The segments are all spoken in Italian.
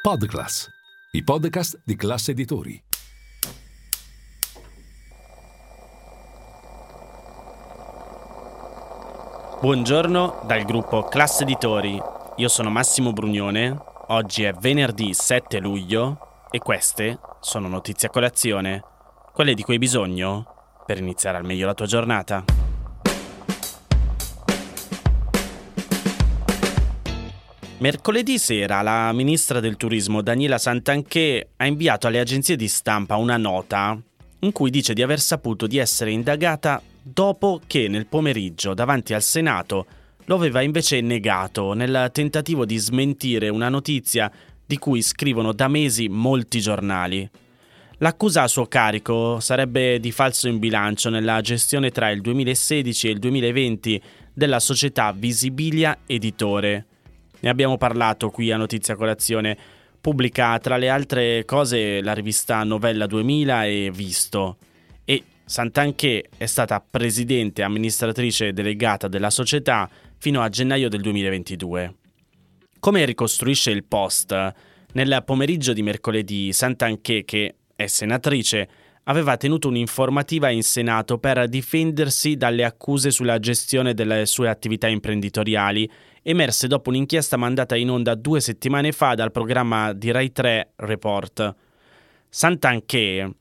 Podclass, i podcast di classe editori. Buongiorno dal gruppo Classe Editori. Io sono Massimo Brugnone. Oggi è venerdì 7 luglio e queste sono notizie a colazione, quelle di cui hai bisogno per iniziare al meglio la tua giornata. Mercoledì sera la ministra del turismo Daniela Santanché ha inviato alle agenzie di stampa una nota in cui dice di aver saputo di essere indagata dopo che nel pomeriggio davanti al Senato lo aveva invece negato nel tentativo di smentire una notizia di cui scrivono da mesi molti giornali. L'accusa a suo carico sarebbe di falso in bilancio nella gestione tra il 2016 e il 2020 della società Visibilia Editore. Ne abbiamo parlato qui a Notizia Colazione. Pubblica tra le altre cose la rivista Novella 2000 e Visto. E Santanché è stata presidente e amministratrice delegata della società fino a gennaio del 2022. Come ricostruisce il Post, nel pomeriggio di mercoledì Santanché, che è senatrice, aveva tenuto un'informativa in Senato per difendersi dalle accuse sulla gestione delle sue attività imprenditoriali, emerse dopo un'inchiesta mandata in onda due settimane fa dal programma di Rai 3 Report. Santanché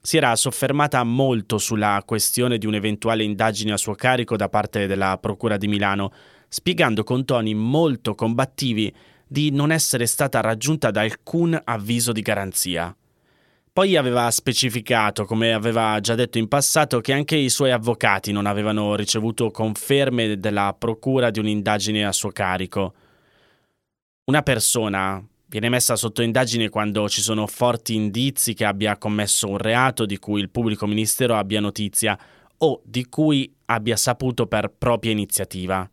si era soffermata molto sulla questione di un'eventuale indagine a suo carico da parte della Procura di Milano, spiegando con toni molto combattivi di non essere stata raggiunta da alcun avviso di garanzia. Poi aveva specificato, come aveva già detto in passato, che anche i suoi avvocati non avevano ricevuto conferme della procura di un'indagine a suo carico. Una persona, Viene messa sotto indagine quando ci sono forti indizi che abbia commesso un reato di cui il pubblico ministero abbia notizia o di cui abbia saputo per propria iniziativa.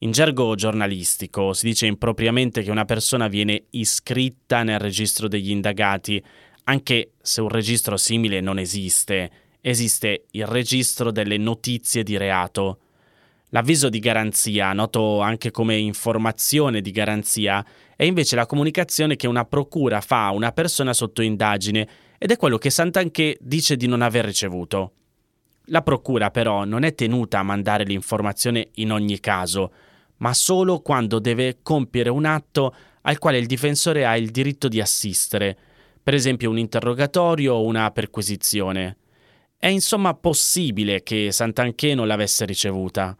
In gergo giornalistico si dice impropriamente che una persona viene iscritta nel registro degli indagati, anche se un registro simile non esiste. Esiste il registro delle notizie di reato. L'avviso di garanzia, noto anche come informazione di garanzia, è invece la comunicazione che una procura fa a una persona sotto indagine ed è quello che Santanché dice di non aver ricevuto. La procura però non è tenuta a mandare l'informazione in ogni caso, ma solo quando deve compiere un atto al quale il difensore ha il diritto di assistere, per esempio un interrogatorio o una perquisizione. È insomma possibile che Santanché non l'avesse ricevuta.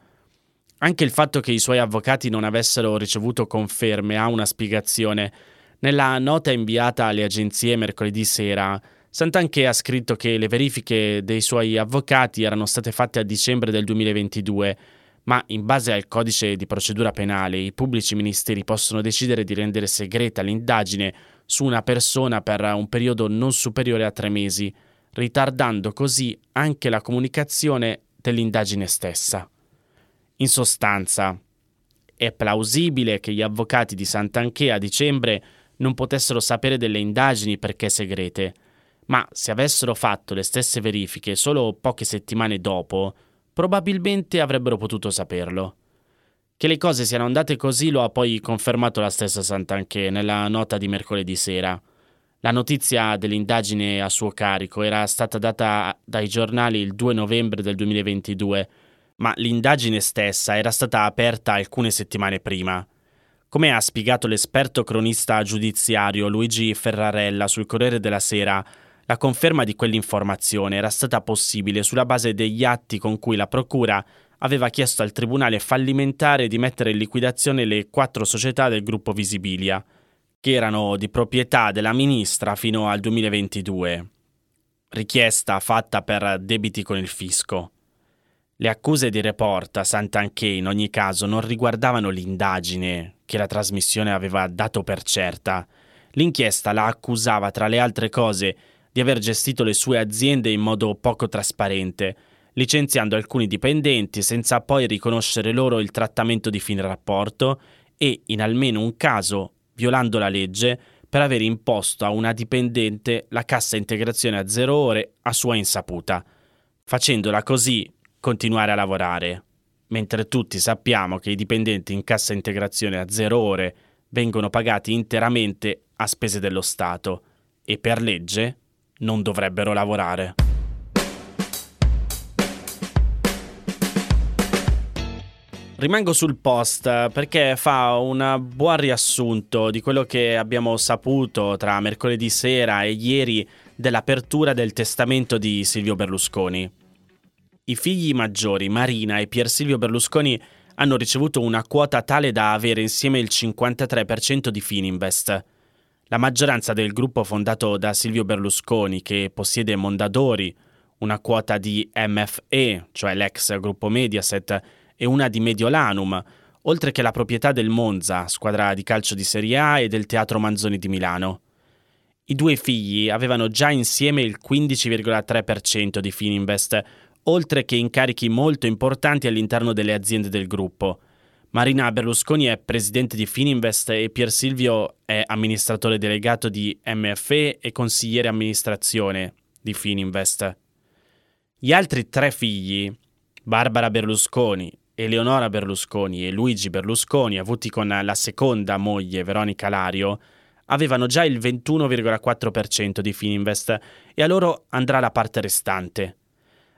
Anche il fatto che i suoi avvocati non avessero ricevuto conferme ha una spiegazione. Nella nota inviata alle agenzie mercoledì sera, Santanché ha scritto che le verifiche dei suoi avvocati erano state fatte a dicembre del 2022, ma in base al codice di procedura penale i pubblici ministeri possono decidere di rendere segreta l'indagine su una persona per un periodo non superiore a tre mesi, ritardando così anche la comunicazione dell'indagine stessa. In sostanza, è plausibile che gli avvocati di Sant'Anché a dicembre non potessero sapere delle indagini perché segrete, ma se avessero fatto le stesse verifiche solo poche settimane dopo, probabilmente avrebbero potuto saperlo. Che le cose siano andate così lo ha poi confermato la stessa Sant'Anché nella nota di mercoledì sera. La notizia dell'indagine a suo carico era stata data dai giornali il 2 novembre del 2022 ma l'indagine stessa era stata aperta alcune settimane prima. Come ha spiegato l'esperto cronista giudiziario Luigi Ferrarella sul Corriere della Sera, la conferma di quell'informazione era stata possibile sulla base degli atti con cui la Procura aveva chiesto al Tribunale fallimentare di mettere in liquidazione le quattro società del gruppo Visibilia, che erano di proprietà della ministra fino al 2022. Richiesta fatta per debiti con il fisco. Le accuse di report a Sant'Anché in ogni caso non riguardavano l'indagine che la trasmissione aveva dato per certa. L'inchiesta la accusava, tra le altre cose, di aver gestito le sue aziende in modo poco trasparente, licenziando alcuni dipendenti senza poi riconoscere loro il trattamento di fine rapporto e, in almeno un caso, violando la legge per aver imposto a una dipendente la cassa integrazione a zero ore a sua insaputa, facendola così continuare a lavorare, mentre tutti sappiamo che i dipendenti in cassa integrazione a zero ore vengono pagati interamente a spese dello Stato e per legge non dovrebbero lavorare. Rimango sul post perché fa un buon riassunto di quello che abbiamo saputo tra mercoledì sera e ieri dell'apertura del testamento di Silvio Berlusconi. I figli maggiori, Marina e Pier Silvio Berlusconi, hanno ricevuto una quota tale da avere insieme il 53% di Fininvest. La maggioranza del gruppo fondato da Silvio Berlusconi, che possiede Mondadori, una quota di MFE, cioè l'ex gruppo Mediaset, e una di Mediolanum, oltre che la proprietà del Monza, squadra di calcio di Serie A e del Teatro Manzoni di Milano. I due figli avevano già insieme il 15,3% di Fininvest, oltre che incarichi molto importanti all'interno delle aziende del gruppo. Marina Berlusconi è presidente di Fininvest e Pier Silvio è amministratore delegato di MFE e consigliere amministrazione di Fininvest. Gli altri tre figli, Barbara Berlusconi, Eleonora Berlusconi e Luigi Berlusconi, avuti con la seconda moglie Veronica Lario, avevano già il 21,4% di Fininvest e a loro andrà la parte restante.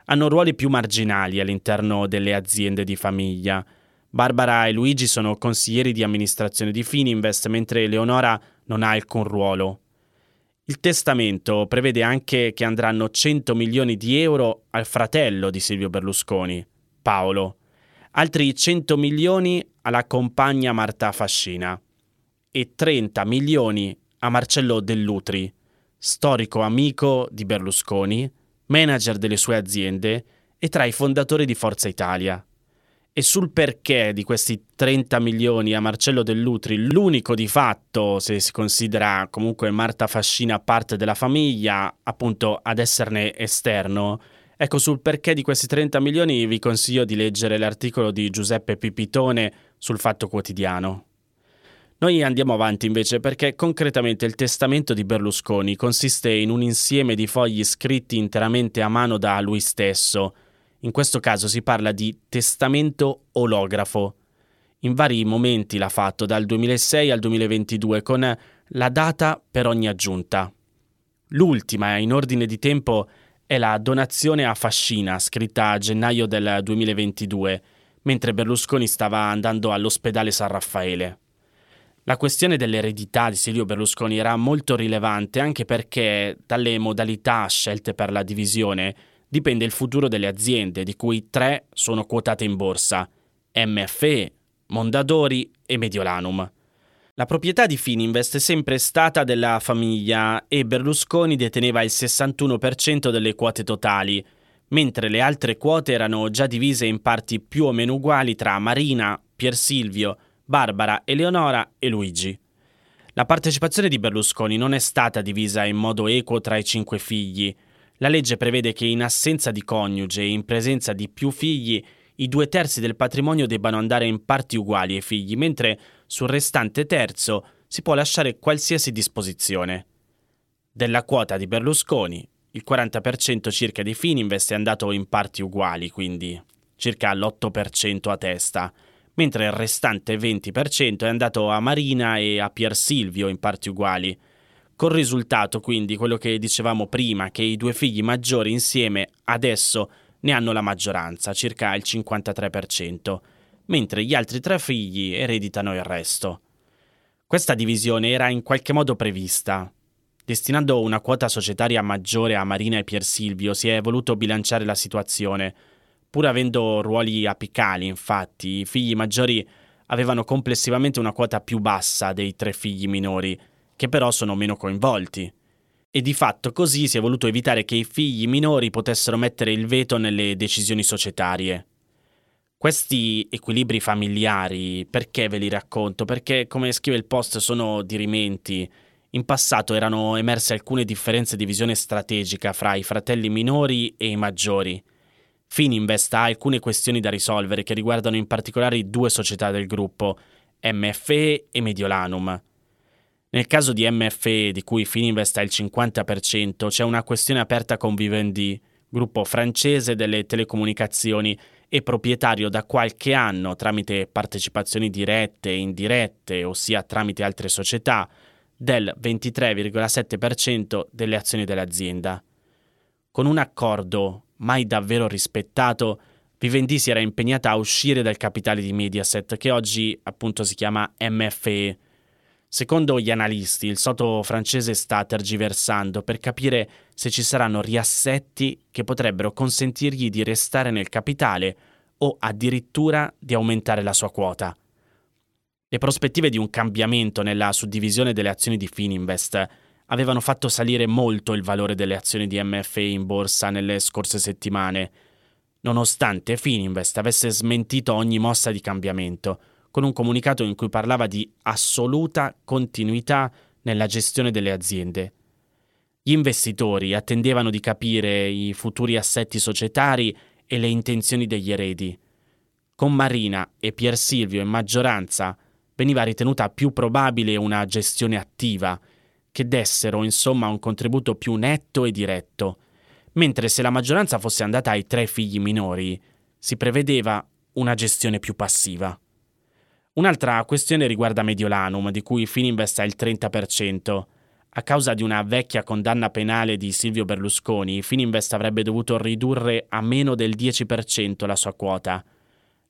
Hanno ruoli più marginali all'interno delle aziende di famiglia Barbara e Luigi sono consiglieri di amministrazione di Fininvest, mentre Eleonora non ha alcun ruolo. Il testamento prevede anche che andranno 100 milioni di euro al fratello di Silvio Berlusconi, Paolo, altri 100 milioni alla compagna Marta Fascina e 30 milioni a Marcello Dell'Utri, storico amico di Berlusconi, manager delle sue aziende e tra i fondatori di Forza Italia e sul perché di questi 30 milioni a Marcello Dell'Utri, l'unico di fatto, se si considera comunque Marta Fascina parte della famiglia, appunto ad esserne esterno, ecco sul perché di questi 30 milioni vi consiglio di leggere l'articolo di Giuseppe Pipitone sul Fatto Quotidiano. Noi andiamo avanti invece perché concretamente il testamento di Berlusconi consiste in un insieme di fogli scritti interamente a mano da lui stesso, in questo caso si parla di testamento olografo. In vari momenti l'ha fatto dal 2006 al 2022 con la data per ogni aggiunta. L'ultima in ordine di tempo è la donazione a Fascina, scritta a gennaio del 2022, mentre Berlusconi stava andando all'ospedale San Raffaele. La questione dell'eredità di Silvio Berlusconi era molto rilevante anche perché dalle modalità scelte per la divisione dipende il futuro delle aziende, di cui tre sono quotate in borsa, MFE, Mondadori e Mediolanum. La proprietà di Fininvest è sempre stata della famiglia e Berlusconi deteneva il 61% delle quote totali, mentre le altre quote erano già divise in parti più o meno uguali tra Marina, Pier Silvio, Barbara, Eleonora e Luigi. La partecipazione di Berlusconi non è stata divisa in modo equo tra i cinque figli, la legge prevede che in assenza di coniuge e in presenza di più figli, i due terzi del patrimonio debbano andare in parti uguali ai figli, mentre sul restante terzo si può lasciare qualsiasi disposizione. Della quota di Berlusconi, il 40% circa di Fininvest è andato in parti uguali, quindi circa l'8% a testa, mentre il restante 20% è andato a Marina e a Pier Silvio in parti uguali, Col risultato, quindi, quello che dicevamo prima, che i due figli maggiori insieme adesso ne hanno la maggioranza, circa il 53%, mentre gli altri tre figli ereditano il resto. Questa divisione era in qualche modo prevista. Destinando una quota societaria maggiore a Marina e Pier Silvio si è voluto bilanciare la situazione. Pur avendo ruoli apicali, infatti, i figli maggiori avevano complessivamente una quota più bassa dei tre figli minori, che però sono meno coinvolti. E di fatto così si è voluto evitare che i figli minori potessero mettere il veto nelle decisioni societarie. Questi equilibri familiari, perché ve li racconto? Perché, come scrive il post, sono dirimenti. In passato erano emerse alcune differenze di visione strategica fra i fratelli minori e i maggiori. Fininvest ha alcune questioni da risolvere che riguardano in particolare due società del gruppo, MFE e Mediolanum. Nel caso di MFE, di cui Fininvest ha il 50%, c'è una questione aperta con Vivendi, gruppo francese delle telecomunicazioni e proprietario da qualche anno tramite partecipazioni dirette e indirette, ossia tramite altre società, del 23,7% delle azioni dell'azienda. Con un accordo mai davvero rispettato, Vivendi si era impegnata a uscire dal capitale di Mediaset, che oggi appunto si chiama MFE. Secondo gli analisti, il soto francese sta tergiversando per capire se ci saranno riassetti che potrebbero consentirgli di restare nel capitale o addirittura di aumentare la sua quota. Le prospettive di un cambiamento nella suddivisione delle azioni di Fininvest avevano fatto salire molto il valore delle azioni di MFA in borsa nelle scorse settimane, nonostante Fininvest avesse smentito ogni mossa di cambiamento, con un comunicato in cui parlava di assoluta continuità nella gestione delle aziende. Gli investitori attendevano di capire i futuri assetti societari e le intenzioni degli eredi. Con Marina e Pier Silvio in maggioranza veniva ritenuta più probabile una gestione attiva, che dessero insomma un contributo più netto e diretto, mentre se la maggioranza fosse andata ai tre figli minori, si prevedeva una gestione più passiva. Un'altra questione riguarda Mediolanum, di cui Fininvest ha il 30%. A causa di una vecchia condanna penale di Silvio Berlusconi, Fininvest avrebbe dovuto ridurre a meno del 10% la sua quota.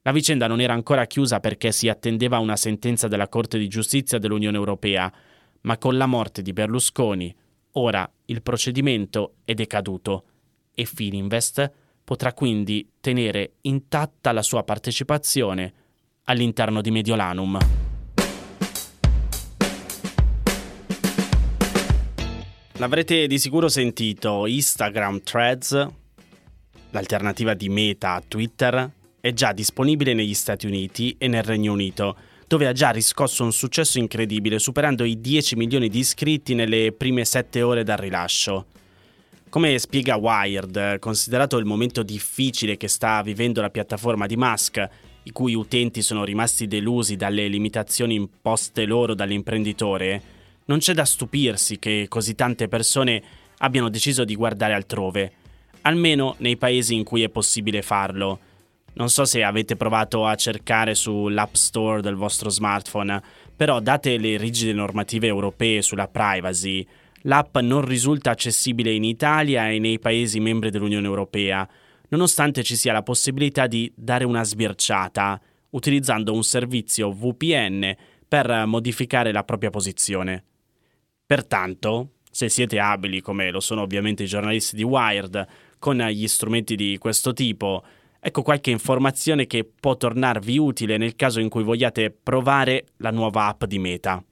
La vicenda non era ancora chiusa perché si attendeva una sentenza della Corte di giustizia dell'Unione Europea, ma con la morte di Berlusconi, ora il procedimento è decaduto e Fininvest potrà quindi tenere intatta la sua partecipazione all'interno di Mediolanum. L'avrete di sicuro sentito, Instagram Threads, l'alternativa di Meta a Twitter, è già disponibile negli Stati Uniti e nel Regno Unito, dove ha già riscosso un successo incredibile, superando i 10 milioni di iscritti nelle prime 7 ore dal rilascio. Come spiega Wired, considerato il momento difficile che sta vivendo la piattaforma di Musk, i cui utenti sono rimasti delusi dalle limitazioni imposte loro dall'imprenditore, non c'è da stupirsi che così tante persone abbiano deciso di guardare altrove, almeno nei paesi in cui è possibile farlo. Non so se avete provato a cercare sull'App Store del vostro smartphone, però date le rigide normative europee sulla privacy, l'app non risulta accessibile in Italia e nei Paesi membri dell'Unione Europea, nonostante ci sia la possibilità di dare una sbirciata utilizzando un servizio VPN per modificare la propria posizione. Pertanto, se siete abili, come lo sono ovviamente i giornalisti di Wired, con gli strumenti di questo tipo, Ecco qualche informazione che può tornarvi utile nel caso in cui vogliate provare la nuova app di Meta.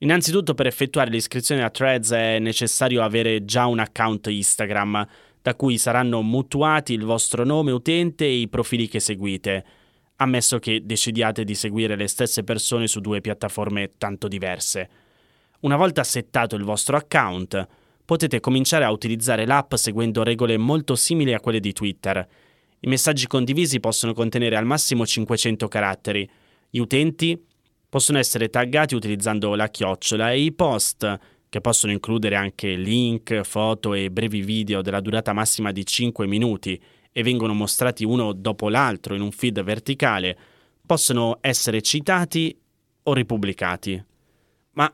Innanzitutto per effettuare l'iscrizione a Threads è necessario avere già un account Instagram, da cui saranno mutuati il vostro nome utente e i profili che seguite, ammesso che decidiate di seguire le stesse persone su due piattaforme tanto diverse. Una volta settato il vostro account, potete cominciare a utilizzare l'app seguendo regole molto simili a quelle di Twitter i messaggi condivisi possono contenere al massimo 500 caratteri. Gli utenti possono essere taggati utilizzando la chiocciola e i post, che possono includere anche link, foto e brevi video della durata massima di 5 minuti e vengono mostrati uno dopo l'altro in un feed verticale, possono essere citati o ripubblicati. Ma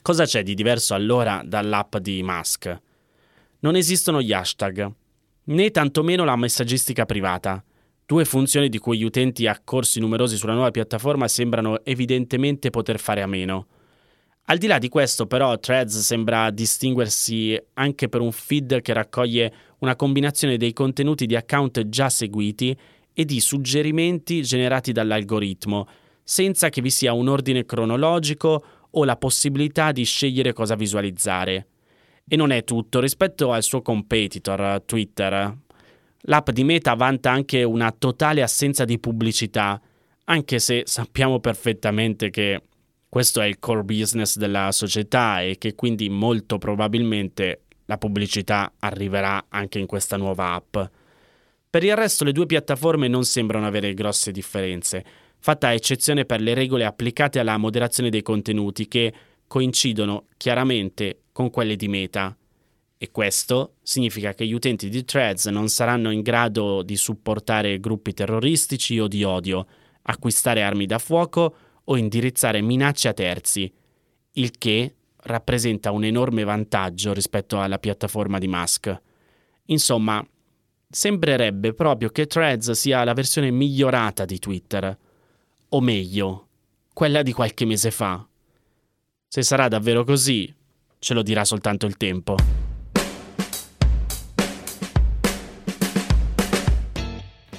cosa c'è di diverso allora dall'app di Musk? Non esistono gli hashtag né tantomeno la messaggistica privata. Due funzioni di cui gli utenti accorsi numerosi sulla nuova piattaforma sembrano evidentemente poter fare a meno. Al di là di questo, però, Threads sembra distinguersi anche per un feed che raccoglie una combinazione dei contenuti di account già seguiti e di suggerimenti generati dall'algoritmo, senza che vi sia un ordine cronologico o la possibilità di scegliere cosa visualizzare. E non è tutto, rispetto al suo competitor Twitter, l'app di Meta vanta anche una totale assenza di pubblicità, anche se sappiamo perfettamente che questo è il core business della società e che quindi molto probabilmente la pubblicità arriverà anche in questa nuova app. Per il resto le due piattaforme non sembrano avere grosse differenze, fatta eccezione per le regole applicate alla moderazione dei contenuti che coincidono chiaramente con quelle di Meta. E questo significa che gli utenti di Threads non saranno in grado di supportare gruppi terroristici o di odio, acquistare armi da fuoco o indirizzare minacce a terzi, il che rappresenta un enorme vantaggio rispetto alla piattaforma di Musk. Insomma, sembrerebbe proprio che Threads sia la versione migliorata di Twitter, o meglio, quella di qualche mese fa. Se sarà davvero così, ce lo dirà soltanto il tempo.